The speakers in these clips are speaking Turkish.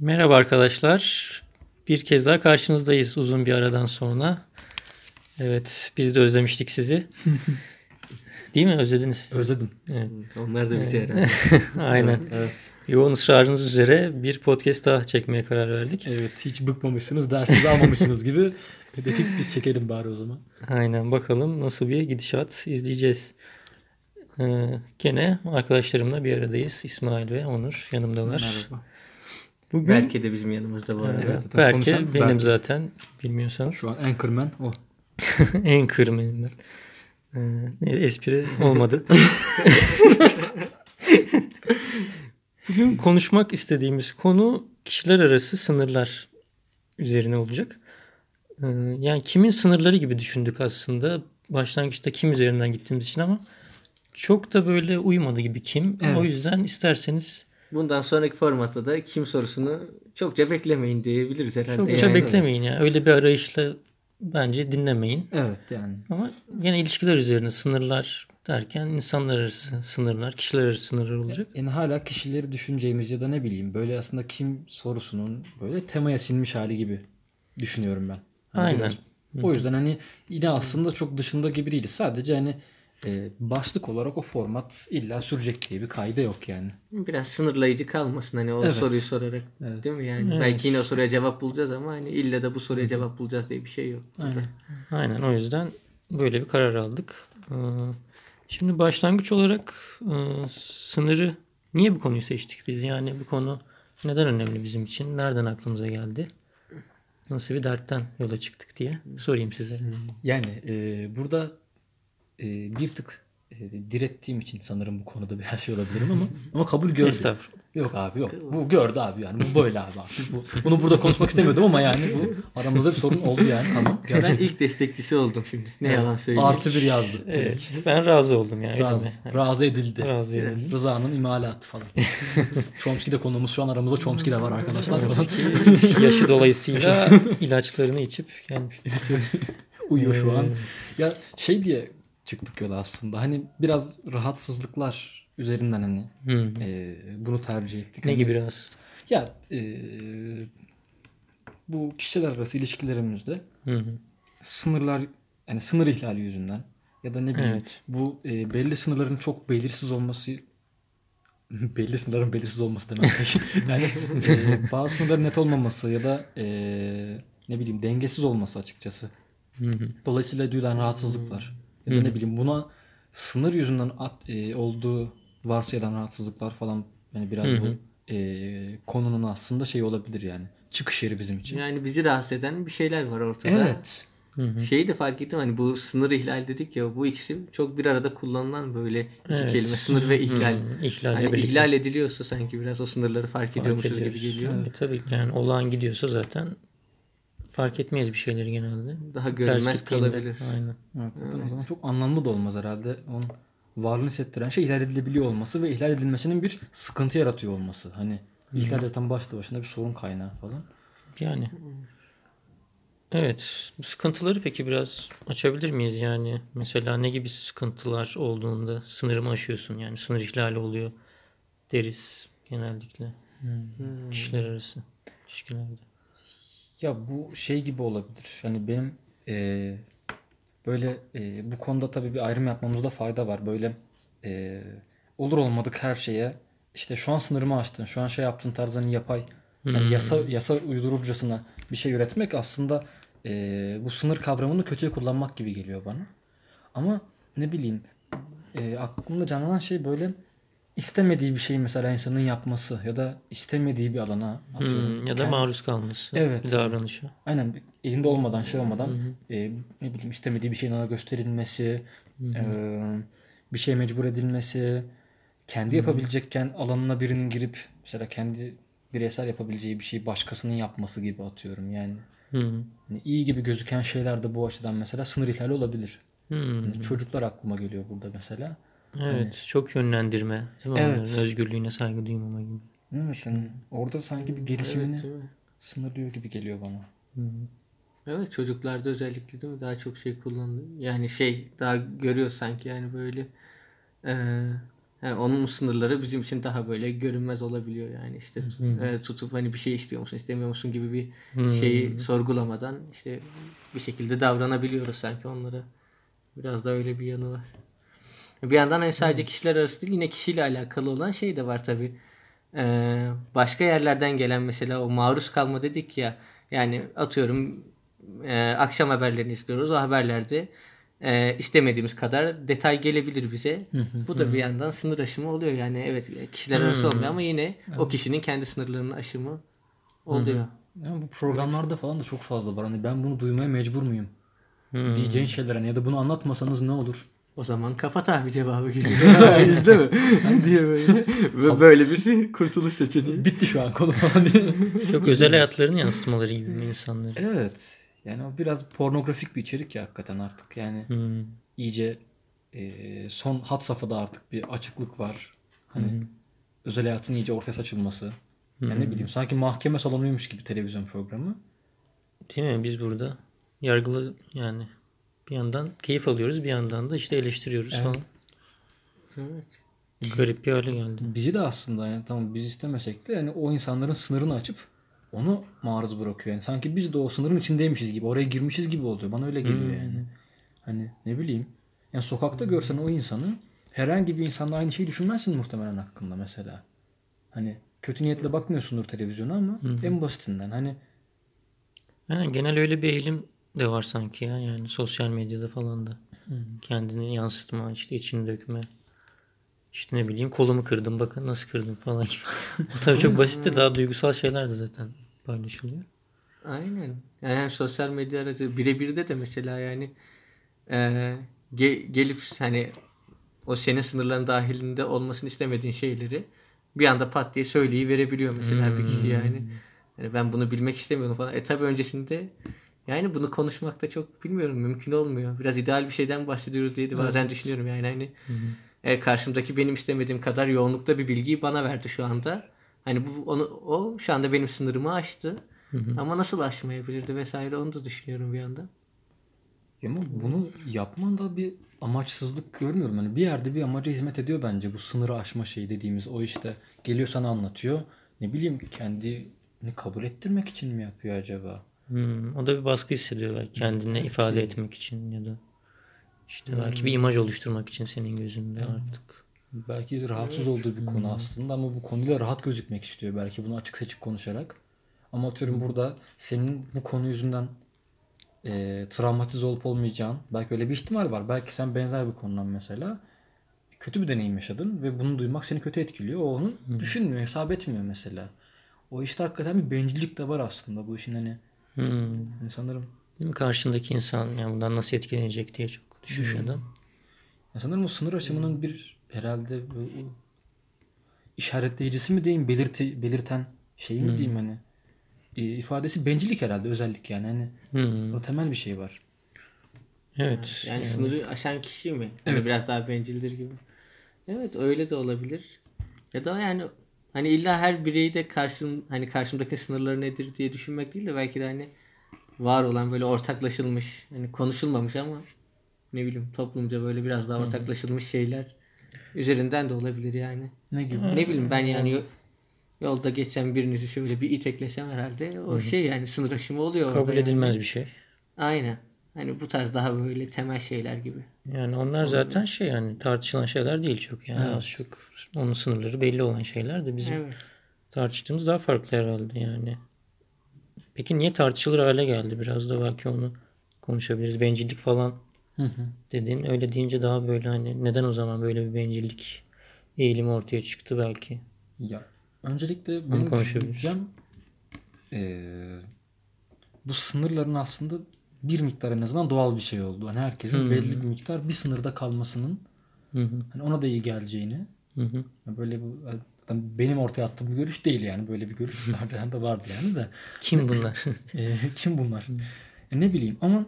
Merhaba arkadaşlar. Bir kez daha karşınızdayız uzun bir aradan sonra. Evet, biz de özlemiştik sizi. Değil mi? Özlediniz. Özledim. Evet. Onlar da bizi herhalde. Aynen. Evet. Yoğun ısrarınız üzere bir podcast daha çekmeye karar verdik. Evet hiç bıkmamışsınız, dersinizi almamışsınız gibi. Dedik biz çekelim bari o zaman. Aynen bakalım nasıl bir gidişat izleyeceğiz. Ee, gene arkadaşlarımla bir aradayız. İsmail ve Onur yanımdalar. Merhaba. Bugün Belki de bizim yanımızda bu arada. Evet, zaten Berke konuşan benim Berke. zaten bilmiyorsanız. Şu an Anchorman o. en kırmızı ben. Ee, ne, espri olmadı. Bugün konuşmak istediğimiz konu kişiler arası sınırlar üzerine olacak. Ee, yani kimin sınırları gibi düşündük aslında. Başlangıçta kim üzerinden gittiğimiz için ama çok da böyle uymadı gibi kim. Evet. O yüzden isterseniz Bundan sonraki formatta da kim sorusunu çokça beklemeyin diyebiliriz herhalde. çokça yani. beklemeyin ya. Öyle bir arayışla bence dinlemeyin. Evet yani. Ama yine ilişkiler üzerine sınırlar derken insanlar arası sınırlar, kişiler arası sınırlar olacak. Yani hala kişileri düşüneceğimiz ya da ne bileyim böyle aslında kim sorusunun böyle temaya sinmiş hali gibi düşünüyorum ben. Hani Aynen. biraz- O yüzden hani yine aslında çok dışında gibi değiliz. Sadece hani e, başlık olarak o format illa sürecek diye bir kayda yok yani. Biraz sınırlayıcı kalmasın hani o Evet. soruyu sorarak. Evet. Değil mi yani? Evet. Belki yine o soruya cevap bulacağız ama hani illa da bu soruya cevap bulacağız diye bir şey yok. Aynen. Aynen o yüzden böyle bir karar aldık. Ee, Şimdi başlangıç olarak e, sınırı niye bu konuyu seçtik biz? Yani bu konu neden önemli bizim için? Nereden aklımıza geldi? Nasıl bir dertten yola çıktık diye sorayım size. Yani e, burada e, bir tık e, direttiğim için sanırım bu konuda biraz şey olabilirim ama ama kabul gördü. Estağfurullah. Yok abi yok. Bu gördü abi yani. Bu böyle abi. Artık bu, bunu burada konuşmak istemiyordum ama yani bu aramızda bir sorun oldu yani. Tamam. Ben Gerçekten. ilk destekçisi oldum şimdi. Ne yalan söyleyeyim. Artı bir yazdı. Evet, ben razı oldum yani. Razı? Evet. razı edildi. Razı edildim. Rıza'nın imalatı falan. Chomsky de konuğumuz şu an aramızda Chomsky de var arkadaşlar falan. Yaşı dolayısıyla ilaçlarını içip gelmiş. Uyuyor şu an. Ya şey diye çıktık yola aslında. Hani biraz rahatsızlıklar üzerinden hani Hı. e, bunu tercih ettik. Ne Hani- gibi biraz? Ya e, bu kişiler arası ilişkilerimizde Hı hı. sınırlar yani sınır ihlali yüzünden ya da ne bileyim Evet. bu e, belli sınırların çok belirsiz olması belli sınırların belirsiz olması demek. yani e, bazı sınırların net olmaması ya da e, ne bileyim dengesiz olması açıkçası. Hı hı. Dolayısıyla duyulan rahatsızlıklar ya da ne bileyim buna sınır yüzünden at, e, olduğu varsayılan rahatsızlıklar falan yani biraz Hı hı. bu e, konunun aslında şey olabilir yani. Çıkış yeri bizim için. Yani bizi rahatsız eden bir şeyler var ortada. Evet. Hı hı. Şeyi de fark ettim hani bu sınır ihlal dedik ya bu ikisi çok bir arada kullanılan böyle iki Evet. kelime sınır ve ihlal. Hı, ihlalle Hani birlikte. ihlal ediliyorsa sanki biraz o sınırları fark, Fark ediyormuşuz gibi ediyoruz. geliyor. E, tabii yani olağan gidiyorsa zaten fark etmeyiz bir şeyleri genelde. Daha görünmez kalabilir. Aynen. Evet, zaten o zaman çok anlamlı da olmaz herhalde. Onun varlığını hissettiren şey ihlal edilebiliyor olması ve ihlal edilmesinin bir sıkıntı yaratıyor olması. Hani ihlal zaten başlı başına bir sorun kaynağı falan. Yani. Evet. Bu sıkıntıları peki biraz açabilir miyiz yani? Mesela ne gibi sıkıntılar olduğunda sınırımı aşıyorsun yani sınır ihlali oluyor deriz genellikle Hmm. kişiler arası ilişkilerde. Ya bu şey gibi olabilir. Hani benim eee, böyle eee, bu konuda tabii bir ayrım yapmamızda fayda var. Böyle eee, olur olmadık her şeye işte şu an sınırımı aştın, şu an şey yaptın tarzı hani yapay yani Hmm. yasa yasa uydururcasına bir şey üretmek aslında eee, bu sınır kavramını kötüye kullanmak gibi geliyor bana. Ama ne bileyim eee aklımda canlanan şey böyle istemediği bir şeyi mesela insanın yapması ya da istemediği bir alana atıyorum. Hmm, ya da Kend- maruz kalması Evet. bir davranışa. Aynen elinde olmadan şey olmadan e, ne bileyim istemediği bir şeyin ona gösterilmesi, e, bir şey mecbur edilmesi, kendi yapabilecekken alanına birinin girip mesela kendi bireysel yapabileceği bir şeyi başkasının yapması gibi atıyorum. Yani hı. hani iyi gibi gözüken şeyler de bu açıdan mesela sınır ihlali olabilir. Yani çocuklar aklıma geliyor burada mesela. Evet, çok yönlendirme, değil mi? Evet. Onların özgürlüğüne saygı duymama gibi. Evet yani orada sanki bir gelişimini Evet, değil mi? sınırlıyor gibi geliyor bana. Hı hı. Evet çocuklarda özellikle değil mi daha çok şey kullanılıyor. Yani şey daha görüyor sanki yani böyle eee, Yani onun sınırları bizim için daha böyle görünmez olabiliyor yani işte Hı. e, tutup hani bir şey istiyor musun istemiyor musun gibi bir şeyi sorgulamadan işte bir şekilde davranabiliyoruz sanki onlara. Biraz da öyle bir yanı var. Bir yandan hani sadece kişiler arası değil yine kişiyle alakalı olan şey de var tabi. başka yerlerden gelen mesela o maruz kalma dedik ya yani atıyorum e, akşam haberlerini izliyoruz o haberlerde e, istemediğimiz kadar detay gelebilir bize. Bu da bir yandan sınır aşımı oluyor yani evet kişiler arası Hmm. olmuyor ama yine o kişinin kendi sınırlarının aşımı oluyor. Yani bu programlarda falan da çok fazla var. Hani ben bunu duymaya mecbur muyum? Hmm. Diyeceğin şeyler hani ya da bunu anlatmasanız ne olur? O zaman kapat abi cevabı geliyor. İzle mi? diye böyle. Ve böyle bir kurtuluş seçeneği. Bitti şu an konu falan diye. Çok özel hayatlarını yansıtmaları gibi mi insanları? Evet. Yani o biraz pornografik bir içerik ya hakikaten artık. Yani Hmm. iyice e, son hat safhada artık bir açıklık var. Hani özel hayatın iyice ortaya saçılması. Yani ne bileyim sanki mahkeme salonuymuş gibi televizyon programı. Değil mi? Biz burada yargılı yani bir yandan keyif alıyoruz bir yandan da işte eleştiriyoruz Evet. falan. Evet. Garip bir hale geldi. Bizi de aslında yani tamam biz istemesek de yani o insanların sınırını açıp onu maruz bırakıyor. Yani sanki biz de o sınırın içindeymişiz gibi, oraya girmişiz gibi oluyor. Bana öyle geliyor Hmm. yani. Hani ne bileyim. Yani sokakta görsen o insanı herhangi bir insanla aynı şeyi düşünmezsin muhtemelen hakkında mesela. Hani kötü niyetle bakmıyorsundur televizyona ama hı. en basitinden hani Yani genel öyle bir eğilim de var sanki ya yani sosyal medyada falan da. Kendini yansıtma, işte içini dökme. İşte ne bileyim kolumu kırdım bakın nasıl kırdım falan gibi. o tabii çok basit de daha duygusal şeyler de zaten paylaşılıyor. Aynen. Yani sosyal medya aracı birebir de mesela yani e, ge- gelip hani o senin sınırların dahilinde olmasını istemediğin şeyleri bir anda pat diye söyleyi verebiliyor mesela bir kişi yani. Yani ben bunu bilmek istemiyorum falan. E tabi öncesinde yani bunu konuşmakta çok bilmiyorum mümkün olmuyor. Biraz ideal bir şeyden bahsediyoruz diye de bazen düşünüyorum yani hani e, karşımdaki benim istemediğim kadar yoğunlukta bir bilgiyi bana verdi şu anda. Hani bu onu o şu anda benim sınırımı aştı. Ama nasıl aşmayabilirdi vesaire onu da düşünüyorum bir yandan. ama bunu yapmanda bir amaçsızlık görmüyorum. Hani bir yerde bir amaca hizmet ediyor bence bu sınırı aşma şeyi dediğimiz o işte geliyor sana anlatıyor. Ne bileyim kendini kabul ettirmek için mi yapıyor acaba? Hmm, o da bir baskı hissediyor belki kendine Belki. ifade etmek için ya da işte belki bir imaj oluşturmak için senin gözünde artık. Belki rahatsız olduğu bir konu aslında ama bu konuyla rahat gözükmek istiyor. Belki bunu açık seçik konuşarak. Ama atıyorum burada senin bu konu yüzünden e, travmatize olup olmayacağın belki öyle bir ihtimal var. Belki sen benzer bir konudan mesela kötü bir deneyim yaşadın ve bunu duymak seni kötü etkiliyor. O onu düşünmüyor, hesap etmiyor mesela. O işte hakikaten bir bencillik de var aslında bu işin hani Hmm. sanırım Değil mi? Karşındaki insan yani bundan nasıl etkilenecek diye çok düşünmeden. Ya sanırım o sınır aşımının bir herhalde böyle işaretleyicisi mi diyeyim, belirti, belirten şey mi diyeyim hani e, ifadesi bencillik herhalde özellik yani hani Hmm. o temel bir şey var. Evet. Yani sınırı aşan kişi mi? Hani biraz daha bencildir gibi. Evet öyle de olabilir. Ya da yani hani illa her bireyi de karşım hani karşımdaki sınırları nedir diye düşünmek değil de belki de hani var olan böyle ortaklaşılmış hani konuşulmamış ama ne bileyim toplumca böyle biraz daha ortaklaşılmış şeyler üzerinden de olabilir yani. Ne gibi? Ne bileyim ben yani yo- yolda geçen birinizi şöyle bir iteklesem herhalde o şey yani sınır aşımı oluyor orada Kabul yani. edilmez bir şey. Aynen. Hani bu tarz daha böyle temel şeyler gibi. Yani onlar zaten şey yani tartışılan şeyler değil çok yani Evet. az çok onun sınırları belli olan şeyler de bizim Evet. tartıştığımız daha farklı herhalde yani. Peki niye tartışılır hale geldi? Biraz da belki onu konuşabiliriz. Bencillik falan Hı hı. dedin. Öyle deyince daha böyle hani neden o zaman böyle bir bencillik eğilimi ortaya çıktı belki. Ya öncelikle benim konuşabiliriz. düşüncem e, bu sınırların aslında bir miktar en azından doğal bir şey oldu. Hani herkesin Hmm. belli bir miktar bir sınırda kalmasının hani ona da iyi geleceğini hı. Böyle bu benim ortaya attığım bir görüş değil yani. Böyle bir görüş vardı da vardı yani de. Kim bunlar? E, kim bunlar? E, ne bileyim ama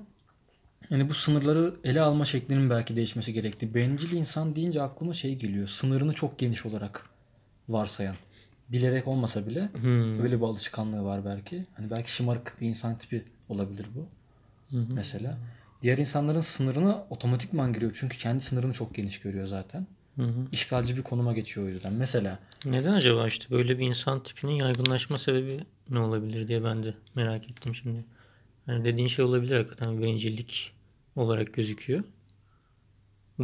yani bu sınırları ele alma şeklinin belki değişmesi gerekti. Bencil insan deyince aklıma şey geliyor. Sınırını çok geniş olarak varsayan. Bilerek olmasa bile Hmm. böyle bir alışkanlığı var belki. Hani belki şımarık bir insan tipi olabilir bu. Hı hı. Mesela. Diğer insanların sınırına otomatikman giriyor. Çünkü kendi sınırını çok geniş görüyor zaten. Hı hı. işgalci bir konuma geçiyor o yüzden. Mesela Neden acaba işte böyle bir insan tipinin yaygınlaşma sebebi ne olabilir diye ben de merak ettim şimdi. Hani dediğin şey olabilir hakikaten bencillik olarak gözüküyor.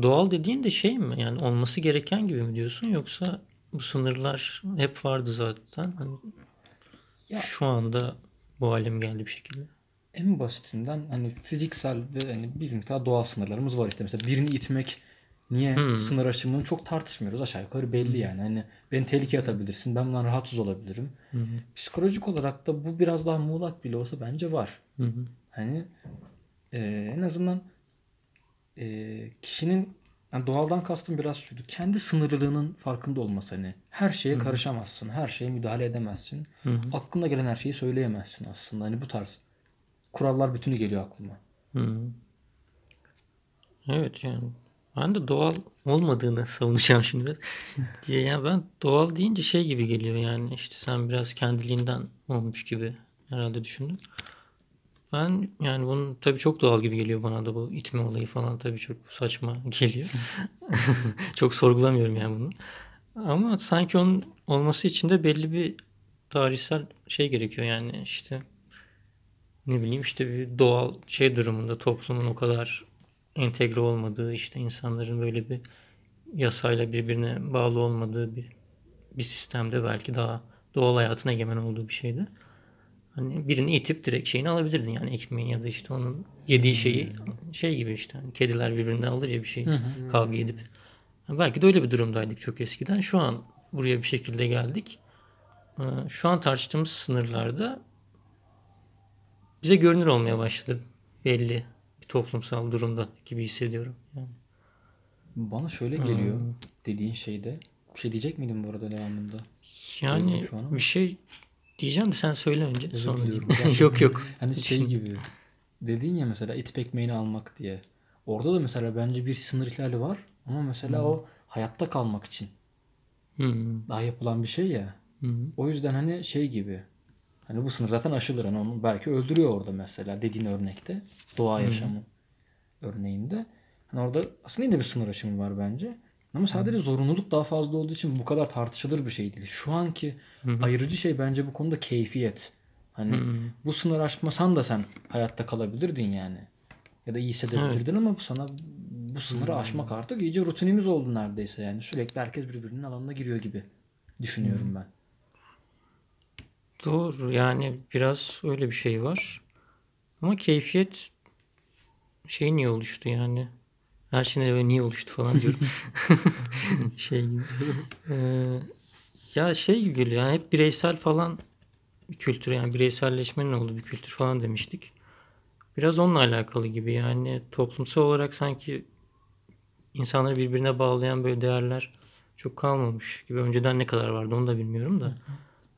Doğal dediğin de şey mi? Yani olması gereken gibi mi diyorsun yoksa bu sınırlar hep vardı zaten. Hani Ya- şu anda bu hale mi geldi bir şekilde? En basitinden hani fiziksel ve hani bir miktar doğal sınırlarımız var işte. Mesela birini itmek niye Hmm. sınır aşımını çok tartışmıyoruz. Aşağı yukarı belli yani. Hani beni tehlikeye atabilirsin. Ben bundan rahatsız olabilirim. Hı. Psikolojik olarak da bu biraz daha muğlak bile olsa bence var. Hı. Hani e, en azından e, kişinin yani doğaldan kastım biraz şuydu. Kendi sınırlılığının farkında olması hani. Her şeye karışamazsın. Her şeye müdahale edemezsin. Hı hı. Aklına gelen her şeyi söyleyemezsin aslında. Hani bu tarz kurallar bütünü geliyor aklıma. Hı. Evet yani ben de doğal olmadığını savunacağım şimdi. diye yani ben doğal deyince şey gibi geliyor yani işte sen biraz kendiliğinden olmuş gibi herhalde düşündüm. Ben yani bunun tabii çok doğal gibi geliyor bana da bu itme olayı falan tabii çok saçma geliyor. çok sorgulamıyorum yani bunu. Ama sanki onun olması için de belli bir tarihsel şey gerekiyor yani işte ne bileyim işte bir doğal şey durumunda toplumun o kadar entegre olmadığı işte insanların böyle bir yasayla birbirine bağlı olmadığı bir bir sistemde belki daha doğal hayatına egemen olduğu bir şeydi. Hani birini itip direkt şeyini alabilirdin yani ekmeğin ya da işte onun yediği şeyi şey gibi işte hani kediler birbirinden alır ya bir şey kavga edip. Yani belki de öyle bir durumdaydık çok eskiden. Şu an buraya bir şekilde geldik. Ee, Şu an tartıştığımız sınırlarda bize görünür olmaya başladı belli bir toplumsal durumda gibi hissediyorum. Yani. Bana şöyle geliyor Hmm. dediğin şeyde. Bir şey diyecek miydin bu arada devamında? Yani bir şey diyeceğim de sen söyle önce. Özür sonra diliyorum. yok yok. Hani şey gibi. Dedin ya mesela itip ekmeğini almak diye. Orada da mesela bence bir sınır ihlali var. Ama mesela o hayatta kalmak için Hmm. daha yapılan bir şey ya. Hmm. O yüzden hani şey gibi. Hani bu sınır zaten aşılır. Hani onu belki öldürüyor orada mesela dediğin örnekte. Doğa yaşamı örneğinde. Hani orada aslında yine bir sınır aşımı var bence. Ama sadece zorunluluk daha fazla olduğu için bu kadar tartışılır bir şey değil. Şu anki Hı hı. ayırıcı şey bence bu konuda keyfiyet. Hani Hmm. bu sınır aşmasan da sen hayatta kalabilirdin yani. Ya da iyi hissedebilirdin ama bu sana bu sınırı aşmak artık iyice rutinimiz oldu neredeyse yani. Sürekli herkes birbirinin alanına giriyor gibi düşünüyorum ben. Doğru yani biraz öyle bir şey var. Ama keyfiyet şey niye oluştu yani? Her şey böyle niye oluştu falan diyorum. şey gibi. Ee, ya şey gibi yani hep bireysel falan bir kültür yani bireyselleşmenin olduğu bir kültür falan demiştik. Biraz onunla alakalı gibi yani toplumsal olarak sanki insanları birbirine bağlayan böyle değerler çok kalmamış gibi. Önceden ne kadar vardı onu da bilmiyorum da.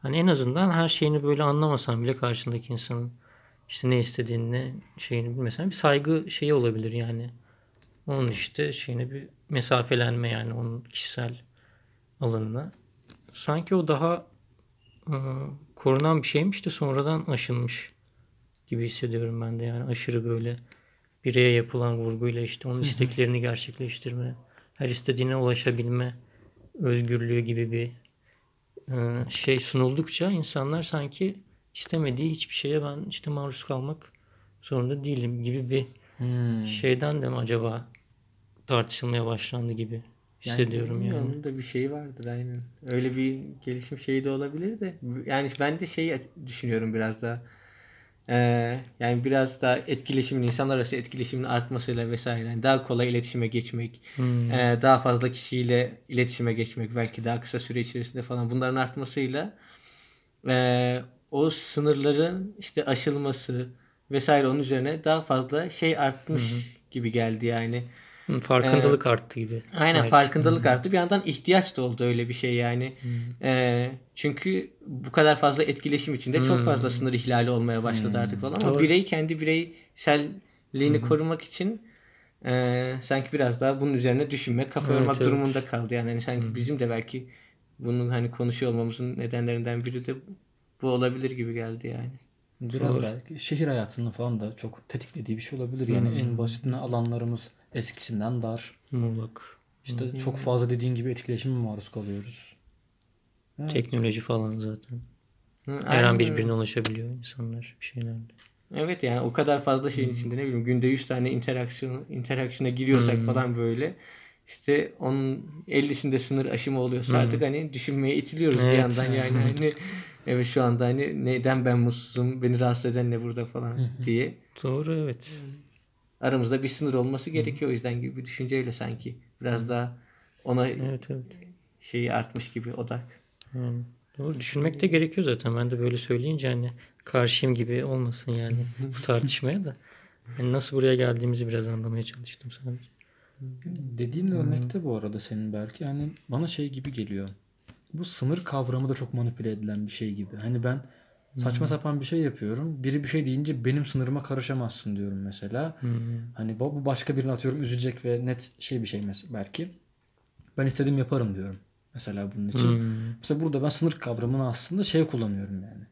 Hani en azından her şeyini böyle anlamasan bile karşındaki insanın işte ne istediğini, ne şeyini bilmesen bir saygı şeyi olabilir yani. Onun işte şeyine bir mesafelenme yani onun kişisel alanına. Sanki o daha e, korunan bir şeymiş de sonradan aşılmış gibi hissediyorum ben de yani aşırı böyle bireye yapılan vurguyla işte onun isteklerini gerçekleştirme, her istediğine ulaşabilme özgürlüğü gibi bir şey sunuldukça insanlar sanki istemediği hiçbir şeye ben işte maruz kalmak zorunda değilim gibi bir Hmm. şeyden de mi acaba tartışılmaya başlandı gibi hissediyorum yani. Onun da bir şey vardır aynen. Öyle bir gelişim şeyi de olabilir de. Yani ben de şeyi düşünüyorum biraz daha. Ee, yani biraz daha etkileşimin, insanlar arası etkileşimin artmasıyla vesaire. Yani daha kolay iletişime geçmek, Hmm. ee, daha fazla kişiyle iletişime geçmek, belki daha kısa süre içerisinde falan bunların artmasıyla ee, o sınırların işte aşılması vesaire onun üzerine daha fazla şey artmış gibi geldi yani. Farkındalık arttı gibi. Aynen Belki. farkındalık arttı. Bir yandan ihtiyaç da oldu öyle bir şey yani. Ee, çünkü bu kadar fazla etkileşim içinde çok fazla sınır ihlali olmaya başladı artık falan. Ama Doğru. birey kendi bireyselliğini korumak için e, sanki biraz daha bunun üzerine düşünmek, kafa Evet, yormak evet. durumunda kaldı. Yani hani sanki bizim de belki bunun hani konuşuyor olmamızın nedenlerinden biri de bu olabilir gibi geldi yani. Biraz Doğru. belki şehir hayatının falan da çok tetiklediği bir şey olabilir. Yani en basitinden alanlarımız eskisinden dar. Muğlak. İşte çok fazla dediğin gibi etkileşime maruz kalıyoruz. Evet. Teknoloji falan zaten. Hı, Her an birbirine ulaşabiliyor insanlar bir şeylerle. Evet yani o kadar fazla şeyin içinde ne bileyim günde 100 tane interaksiyon interaksiyona giriyorsak Hmm. falan böyle işte onun 50'sinde sınır aşımı oluyorsa Hmm. artık hani düşünmeye itiliyoruz bir Evet. yandan yani hani evet şu anda hani neden ben mutsuzum beni rahatsız eden ne burada falan diye Doğru evet. Aramızda bir sınır olması gerekiyor o yüzden gibi bir düşünceyle sanki biraz daha ona Evet evet. şeyi artmış gibi odak. Yani doğru düşünmek de gerekiyor zaten. Ben de böyle söyleyince hani karşıyım gibi olmasın yani bu tartışmaya da. Yani nasıl buraya geldiğimizi biraz anlamaya çalıştım sadece. Dediğin örnekte bu arada senin belki hani bana şey gibi geliyor. Bu sınır kavramı da çok manipüle edilen bir şey gibi. Hani ben saçma sapan bir şey yapıyorum. Biri bir şey deyince benim sınırıma karışamazsın diyorum mesela. Hmm. Hani bu başka birini atıyorum üzecek ve net şey bir şey mes- belki. Ben istediğim yaparım diyorum. Mesela bunun için. Hmm. Mesela burada ben sınır kavramını aslında şey kullanıyorum yani.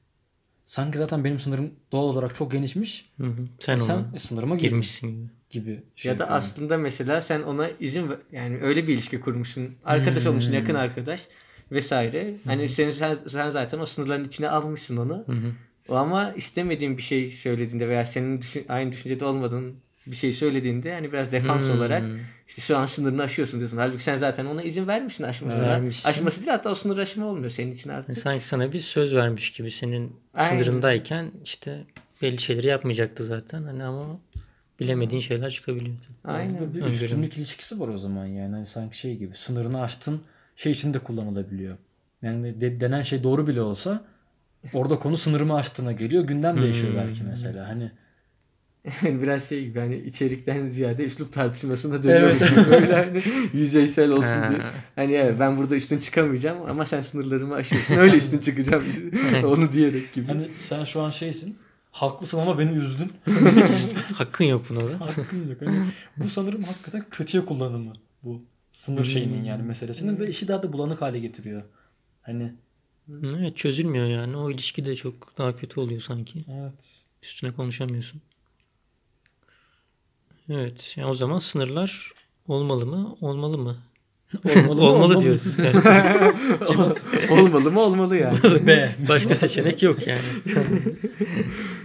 Sanki zaten benim sınırım doğal olarak çok genişmiş. Hı hı. Sen E sen ona e, sınırıma girmişsin gibi. gibi. şey ya da yapıyorum. aslında mesela sen ona izin yani öyle bir ilişki kurmuşsun. Arkadaş Hmm. olmuşsun, yakın arkadaş vesaire. Hani sen, sen sen zaten o sınırların içine almışsın onu. Hı hı. O ama istemediğin bir şey söylediğinde veya senin düşün, aynı düşüncede olmadığın bir şey söylediğinde hani biraz defans Hmm. olarak işte şu an sınırını aşıyorsun diyorsun. Halbuki sen zaten ona izin vermişsin aşmasına. Vermişsin. Aşması değil hatta o sınır aşımı olmuyor senin için artık. sanki sana bir söz vermiş gibi senin Aynen. sınırındayken işte belli şeyleri yapmayacaktı zaten. Hani ama bilemediğin şeyler çıkabiliyordu. Orada Aynen. da bir üstünlük ilişkisi var o zaman yani. Hani sanki şey gibi sınırını aştın şey için de kullanılabiliyor. Yani de- denen şey doğru bile olsa orada konu sınırımı aştığına geliyor. Gündem değişiyor Hmm. belki mesela. Hani biraz şey gibi hani içerikten ziyade üslup tartışmasına dönüyormuş Evet. gibi böyle hani yüzeysel olsun diye. Hani evet ben burada üstün çıkamayacağım ama sen sınırlarımı aşıyorsun. Öyle üstün çıkacağım onu diyerek gibi. hani sen şu an şeysin. Haklısın ama beni üzdün. Hakkın yok buna da. Hakkın yok. Hani bu sanırım hakikaten kötüye kullanımı bu sınır şeyinin yani meselesinin ve işi daha da bulanık hale getiriyor. Hani Evet çözülmüyor yani. O ilişki de çok daha kötü oluyor sanki. evet. Üstüne konuşamıyorsun. Evet. Yani o zaman sınırlar olmalı mı? Olmalı mı? Olmalı mı, olmalı diyoruz. Yani. Olmalı mı olmalı yani. B. Başka seçenek yok yani.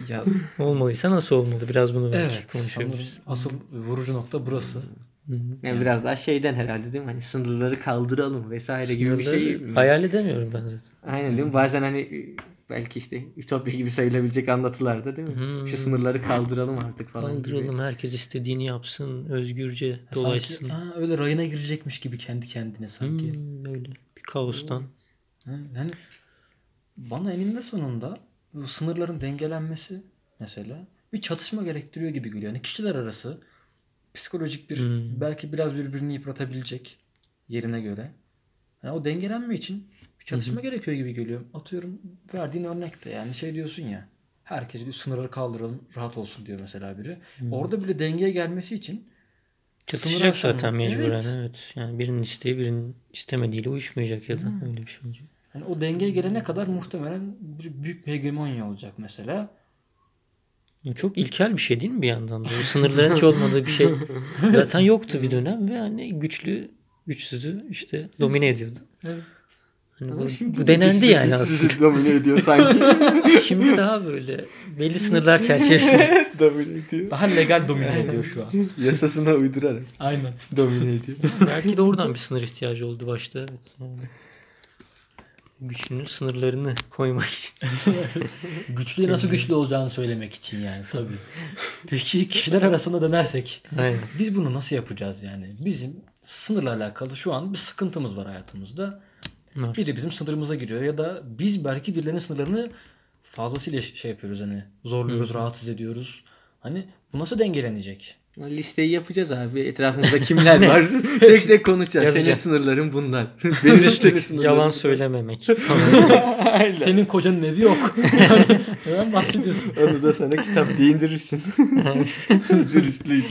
Ya Olmalıysa nasıl olmalı? Biraz bunu belki evet. konuşabiliriz. Asıl vurucu nokta burası. Yani biraz daha şeyden herhalde değil mi? Hani sınırları kaldıralım vesaire gibi bir şey. Sınırları Hayal edemiyorum ben zaten. Aynen değil mi? Bazen hani belki işte ütopya gibi sayılabilecek anlatılarda değil mi? Hmm. Şu sınırları kaldıralım artık falan Kaldıralım. gibi. Herkes istediğini yapsın. Özgürce Sanki dolaşsın. aa, öyle rayına girecekmiş gibi kendi kendine sanki. Hmm, öyle. Bir kaostan. Ha, Yani bana eninde sonunda bu sınırların dengelenmesi mesela bir çatışma gerektiriyor gibi geliyor. Yani kişiler arası psikolojik bir Hmm. belki biraz birbirini yıpratabilecek yerine göre. Yani o dengelenme için bir çatışma gerekiyor gibi geliyor. Atıyorum verdiğin örnekte yani şey diyorsun ya herkes diyor sınırları kaldıralım rahat olsun diyor mesela biri. Orada bile dengeye gelmesi için Çatışacak zaten mecburen. Evet. Evet. Yani birinin isteği birinin istemediğiyle uyuşmayacak ya da öyle bir şey olacak. Yani o dengeye gelene kadar muhtemelen bir büyük bir hegemonya olacak mesela. Çok ilkel bir şey değil mi bir yandan da? O sınırların hiç olmadığı bir şey zaten yoktu bir dönem ve hani güçlü güçsüzü işte domine ediyordu. Evet. Hani Ama bu, şimdi bu denendi yani sizi aslında. domine ediyor sanki. Şimdi daha böyle belli sınırlar çerçevesinde. domine ediyor. Daha legal domine ediyor şu an. Yasasına uydurarak Aynen. domine ediyor. Belki de oradan bir sınır ihtiyacı oldu başta. Evet. Yani. Güçlünün sınırlarını koymak için. Güçlüye nasıl güçlü olacağını söylemek için yani tabii. Peki kişiler arasında dönersek Aynen. biz bunu nasıl yapacağız yani? Bizim sınırla alakalı şu an bir sıkıntımız var hayatımızda. Var. Biri bizim sınırımıza giriyor ya da biz belki birilerinin sınırlarını fazlasıyla şey yapıyoruz hani zorluyoruz, rahatsız ediyoruz. Hani bu nasıl dengelenecek? Listeyi yapacağız abi. Etrafımızda kimler var? tek tek konuşacağız. Senin Yazacağız. sınırların bunlar. Benim senin sınırlarım. Yalan söylememek. Senin kocanın evi yok. Yani Neden bahsediyorsun? Onu da sana kitap diye indirirsin. Dürüstlük,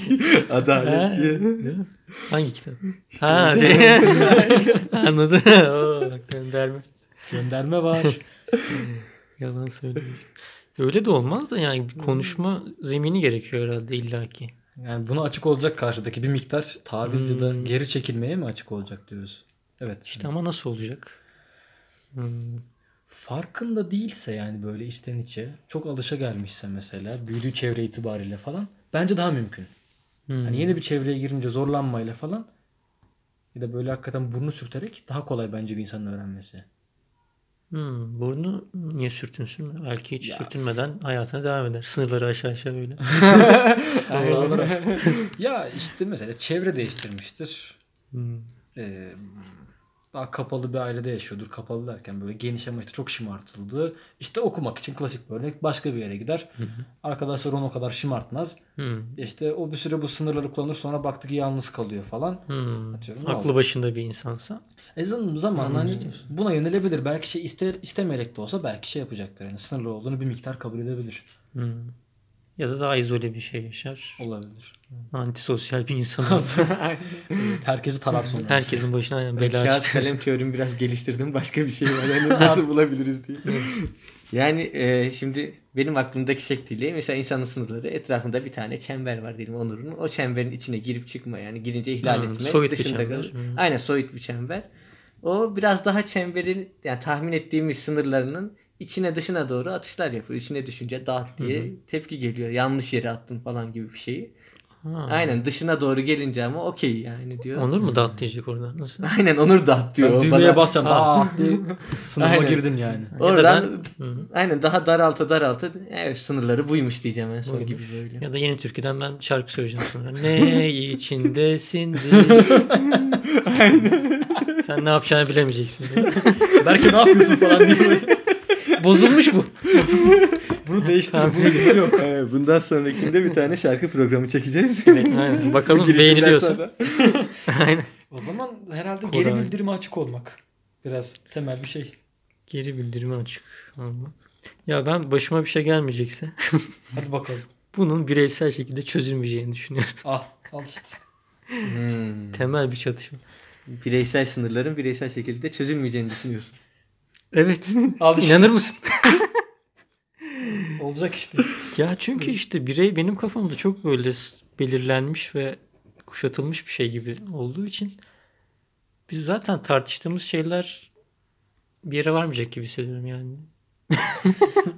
Ha, adalet diye. değil mi? Hangi kitap? Ha, şey. Anladım. Oo, bak gönderme. Gönderme var. Yalan söylemiş. Öyle de olmaz da yani bir konuşma zemini gerekiyor herhalde illaki. Yani buna açık olacak karşıdaki bir miktar taviz ya da Hmm. geri çekilmeye mi açık olacak diyoruz. Evet. İşte ama nasıl olacak? Hmm. farkında değilse yani böyle içten içe çok alışa gelmişse mesela büyüdüğü çevre itibariyle falan bence daha mümkün. Hmm. Hani yeni bir çevreye girince zorlanmayla falan ya da böyle hakikaten burnu sürterek daha kolay bence bir insanın öğrenmesi. Hmm, burnu niye sürtünsün? Belki hiç Ya. sürtünmeden hayatına devam eder. Sınırları aşağı aşağı böyle. Allah ya işte mesela çevre değiştirmiştir. Hmm. Ee, daha kapalı bir ailede yaşıyordur. Kapalı derken böyle geniş ama işte çok şımartıldı. İşte okumak için klasik bir örnek başka bir yere gider. Hı hı. Arkadaşlar onu o kadar şımartmaz. Hmm. İşte o bir süre bu sınırları kullanır sonra baktı ki yalnız kalıyor falan. Hmm. Atıyorum, Aklı başında bir insansa. E zaman zaman Anladım hani buna yönelebilir. Belki şey ister istemeyerek de olsa belki şey yapacaktır. Yani sınırlı olduğunu bir miktar kabul edebilir. Hmm. Ya da daha izole bir şey yaşar. Olabilir. Antisosyal bir insan. olur. Herkesi tarar sonra. Herkesin başına aynen bela Kağıt çıkar. kalem teorimi biraz geliştirdim. Başka bir şey var. Yani nasıl bulabiliriz diye. Yani e, şimdi benim aklımdaki şekliyle mesela insanın sınırları etrafında bir tane çember var diyelim Onur'un. O çemberin içine girip çıkma yani girince ihlal Hmm, etme soyut bir dışında çember. kalır. Hmm. Aynen soyut bir çember. O biraz daha çemberin yani tahmin ettiğimiz sınırlarının içine dışına doğru atışlar yapıyor. İçine düşünce dağıt diye Hı hı. tepki geliyor. Yanlış yere attın falan gibi bir şeyi. Ha. Aynen dışına doğru gelince ama okey yani diyor. Onur mu dağıt diyecek orada? Nasıl? Aynen Onur dağıt diyor. Ben O düğmeye bana- basacağım. Aa. Aa diye sınıfa Aynen. girdin yani. Ya da Oradan ben- Hı aynen daha daralta daralta evet sınırları buymuş diyeceğim en son Buymuş. gibi böyle. Ya da yeni türküden ben şarkı söyleyeceğim sonra. Ne içindesin diye. Sen ne yapacağını bilemeyeceksin. Belki ne yapıyorsun falan diye böyle. Bozulmuş bu. Bunu değiştir. Tamam. Bunu yok. Ee, Bundan sonrakinde bir tane şarkı programı çekeceğiz. Evet, aynen. Bakalım girişimden beğeniliyorsa. sonra. aynen. O zaman herhalde Koray. geri bildirime açık olmak. Biraz temel bir şey. Geri bildirimi açık olmak. Ya ben başıma bir şey gelmeyecekse Hadi bakalım. bunun bireysel şekilde çözülmeyeceğini düşünüyorum. Ah al işte. Hmm. Temel bir çatışma. Bireysel sınırların bireysel şekilde çözülmeyeceğini düşünüyorsun. Evet. İşte. İnanır mısın? Olacak işte. Ya çünkü işte birey benim kafamda çok böyle belirlenmiş ve kuşatılmış bir şey gibi olduğu için biz zaten tartıştığımız şeyler bir yere varmayacak gibi hissediyorum yani.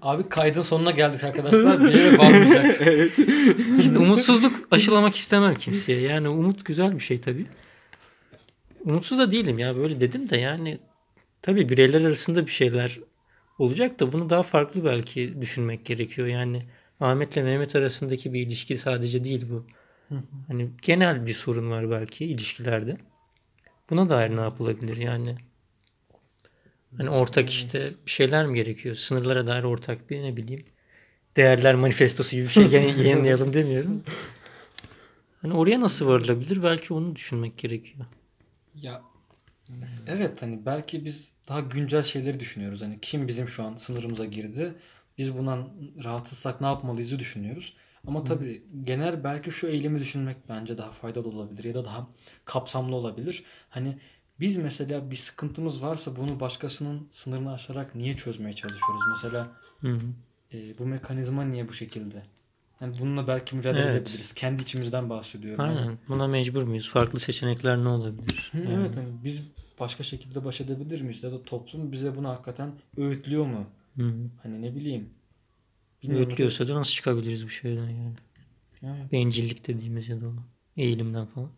Abi kaydın sonuna geldik arkadaşlar. Bir yere varmayacak. Şimdi umutsuzluk aşılamak istemem kimseye. Yani umut güzel bir şey tabii. Umutsuz da değilim ya böyle dedim de yani tabii bireyler arasında bir şeyler olacak da bunu daha farklı belki düşünmek gerekiyor. Yani Ahmet'le Mehmet arasındaki bir ilişki sadece değil bu. Hani genel bir sorun var belki ilişkilerde. Buna dair ne yapılabilir yani? Hani ortak işte bir şeyler mi gerekiyor? Sınırlara dair ortak bir ne bileyim değerler manifestosu gibi bir şey yayın- yayınlayalım demiyorum. Hani oraya nasıl varılabilir? Belki onu düşünmek gerekiyor. Ya evet hani belki biz daha güncel şeyleri düşünüyoruz. Hani kim bizim şu an sınırımıza girdi? Biz bundan rahatsızsak ne yapmalıyızı düşünüyoruz. Ama tabii genel belki şu eylemi düşünmek bence daha faydalı olabilir ya da daha kapsamlı olabilir. Hani biz mesela bir sıkıntımız varsa bunu başkasının sınırını aşarak niye çözmeye çalışıyoruz? Mesela Hı hı. e, bu mekanizma niye bu şekilde? Yani bununla belki mücadele Evet. edebiliriz. Kendi içimizden bahsediyorum. Yani- Aynen. Buna mecbur muyuz? Farklı seçenekler ne olabilir? Hı, Yani. Evet hani biz başka şekilde baş edebilir miyiz? Ya da toplum bize bunu hakikaten öğütlüyor mu? Hı hı. Hani ne bileyim. Bilmiyorum. Öğütlüyorsa da nasıl çıkabiliriz bu şeyden yani? Evet. Bencillik dediğimiz ya da o eğilimden falan.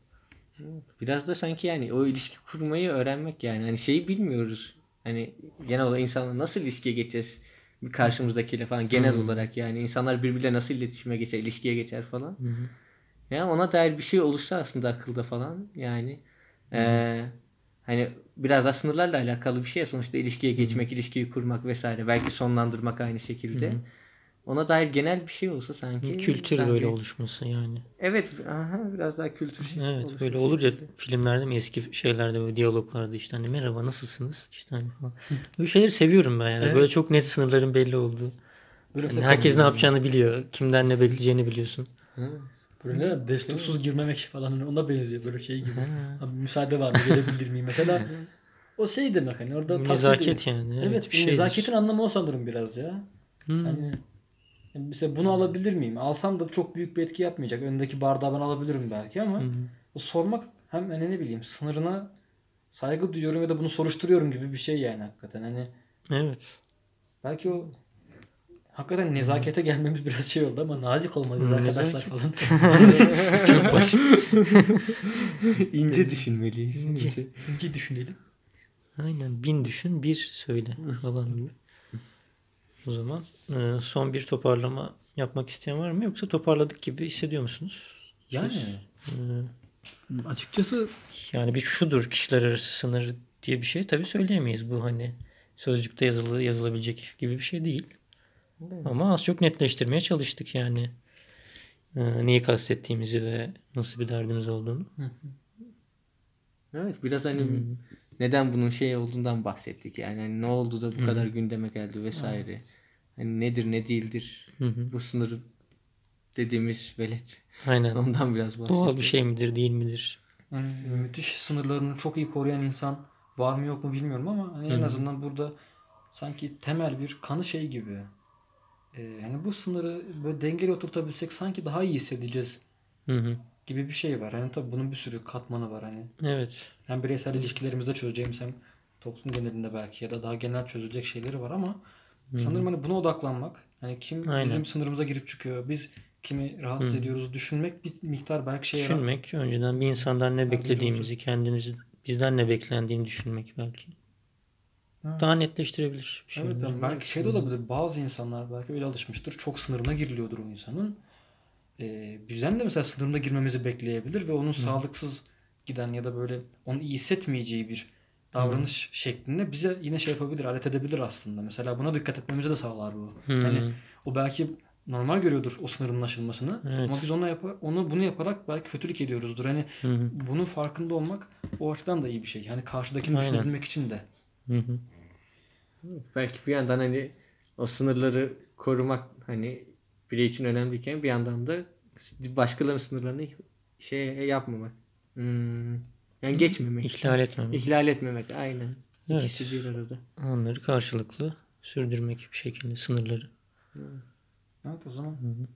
Biraz da sanki yani o ilişki kurmayı öğrenmek yani. Hani şeyi bilmiyoruz. Hani genel olarak insanla nasıl ilişkiye geçeceğiz? Karşımızdakiyle falan genel Hmm. olarak yani insanlar birbirle nasıl iletişime geçer, ilişkiye geçer falan. Hı hı. Yani ona dair bir şey olursa aslında akılda falan yani eee, hani biraz daha sınırlarla alakalı bir şey sonuçta ilişkiye geçmek, ilişkiyi kurmak vesaire belki sonlandırmak aynı şekilde. Hı hı. Ona dair genel bir şey olsa sanki Kültür daha böyle bir- oluşması yani. Evet, aha, biraz daha kültür şey Evet böyle olur ya şekilde. filmlerde mi eski şeylerde böyle diyaloglarda işte hani merhaba nasılsınız işte hani falan. Böyle şeyleri seviyorum ben yani. Evet. Böyle çok net sınırların belli olduğu. Böyle Yani herkes ne yapacağını biliyor. Kimden ne bekleyeceğini biliyorsun. Hı. Böyle ne? Destursuz girmemek falan hani ona benziyor böyle şey gibi. Abi müsaade var mı? Gelebilir miyim? Mesela o şey demek hani orada Nezaket yani. Evet, Evet, bir nezaketin anlamı o sanırım biraz ya. Hmm. Hani Yani mesela bunu alabilir miyim? Alsam da çok büyük bir etki yapmayacak. Öndeki bardağı ben alabilirim belki ama Hı hı. o sormak hem hani ne bileyim sınırına saygı duyuyorum ya da bunu soruşturuyorum gibi bir şey yani hakikaten. Hani Evet. belki o hakikaten nezakete gelmemiz biraz şey oldu ama nazik olmalıyız Hı, arkadaşlar falan. Çok basit. İnce düşünmeliyiz. İnce. İnce. İki düşünelim. Aynen. Bin düşün, bir söyle falan gibi. O zaman e, son bir toparlama yapmak isteyen var mı? Yoksa toparladık gibi hissediyor musunuz? Yani E, açıkçası Yani bir şudur kişiler arası sınır diye bir şey tabii söyleyemeyiz. Bu hani sözcükte yazılı yazılabilecek gibi bir şey değil. Ama az çok netleştirmeye çalıştık yani. Ee, neyi kastettiğimizi ve nasıl bir derdimiz olduğunu. Evet biraz hani Hmm. Neden bunun şey olduğundan bahsettik. Yani hani ne oldu da bu Hı. kadar gündeme geldi vesaire. Hani nedir ne değildir Hı hı. bu sınır dediğimiz velet. Aynen. Ondan biraz bahsettik. Doğal bir şey midir değil midir? yani müthiş sınırlarını çok iyi koruyan insan var mı yok mu bilmiyorum ama hani en azından burada sanki temel bir kanı şey gibi. Ee, yani bu sınırı böyle dengeli oturtabilsek sanki daha iyi hissedeceğiz Hı hı. Gibi bir şey var. Hani tabii bunun bir sürü katmanı var hani. Evet. Hem bireysel ilişkilerimizde çözeceğimiz hem toplum genelinde belki ya da daha genel çözülecek şeyleri var ama Hı hı. sanırım hani buna odaklanmak. Hani kim Aynen. bizim sınırımıza girip çıkıyor. Biz kimi rahatsız Hı. ediyoruz düşünmek bir miktar belki şeye Düşünmek, önceden bir insandan ne Yardımcı beklediğimizi, kendimizi bizden ne beklendiğini düşünmek belki. Ha. Daha netleştirebilir. bir şey. Evet yani belki şey de olabilir. Bazı insanlar belki öyle alışmıştır. Çok sınırına giriliyordur o insanın. Ee, bizden de mesela sınırına girmemizi bekleyebilir ve onun sağlıksız giden ya da böyle onu iyi hissetmeyeceği bir davranış şeklinde bize yine şey yapabilir, alet edebilir aslında. Mesela buna dikkat etmemizi de sağlar bu. Hı. Yani o belki normal görüyordur o sınırın aşılmasını. Evet. Ama biz ona yap onu bunu yaparak belki kötülük ediyoruzdur. Hani Hı hı. bunun farkında olmak o açıdan da iyi bir şey. Hani karşıdakini Aynen. düşünebilmek için de. Hı hı. Belki bir yandan hani o sınırları korumak hani birey için önemliyken bir yandan da başkalarının sınırlarını şey yapmamak. Hmm, yani geçmemek. İhlal etmemek. İhlal etmemek aynen. Evet. İkisi bir arada. Onları karşılıklı sürdürmek bir şekilde sınırları. Evet o zaman Hı hı.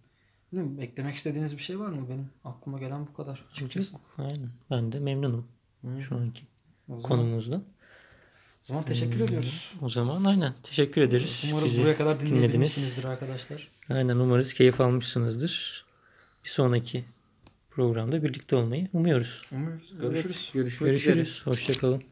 Bilmiyorum, eklemek istediğiniz bir şey var mı? Benim aklıma gelen bu kadar açıkçası. Aynen. Ben de memnunum şu anki konumuzdan. O zaman teşekkür ediyoruz. O zaman aynen teşekkür ederiz. Umarız Bizi buraya kadar dinlediniz. dinleyebilmişsinizdir arkadaşlar. Aynen umarız keyif almışsınızdır. Bir sonraki programda birlikte olmayı umuyoruz. Umuyoruz. Evet, Görüşürüz. görüşmek üzere. Görüşürüz. Hoşçakalın.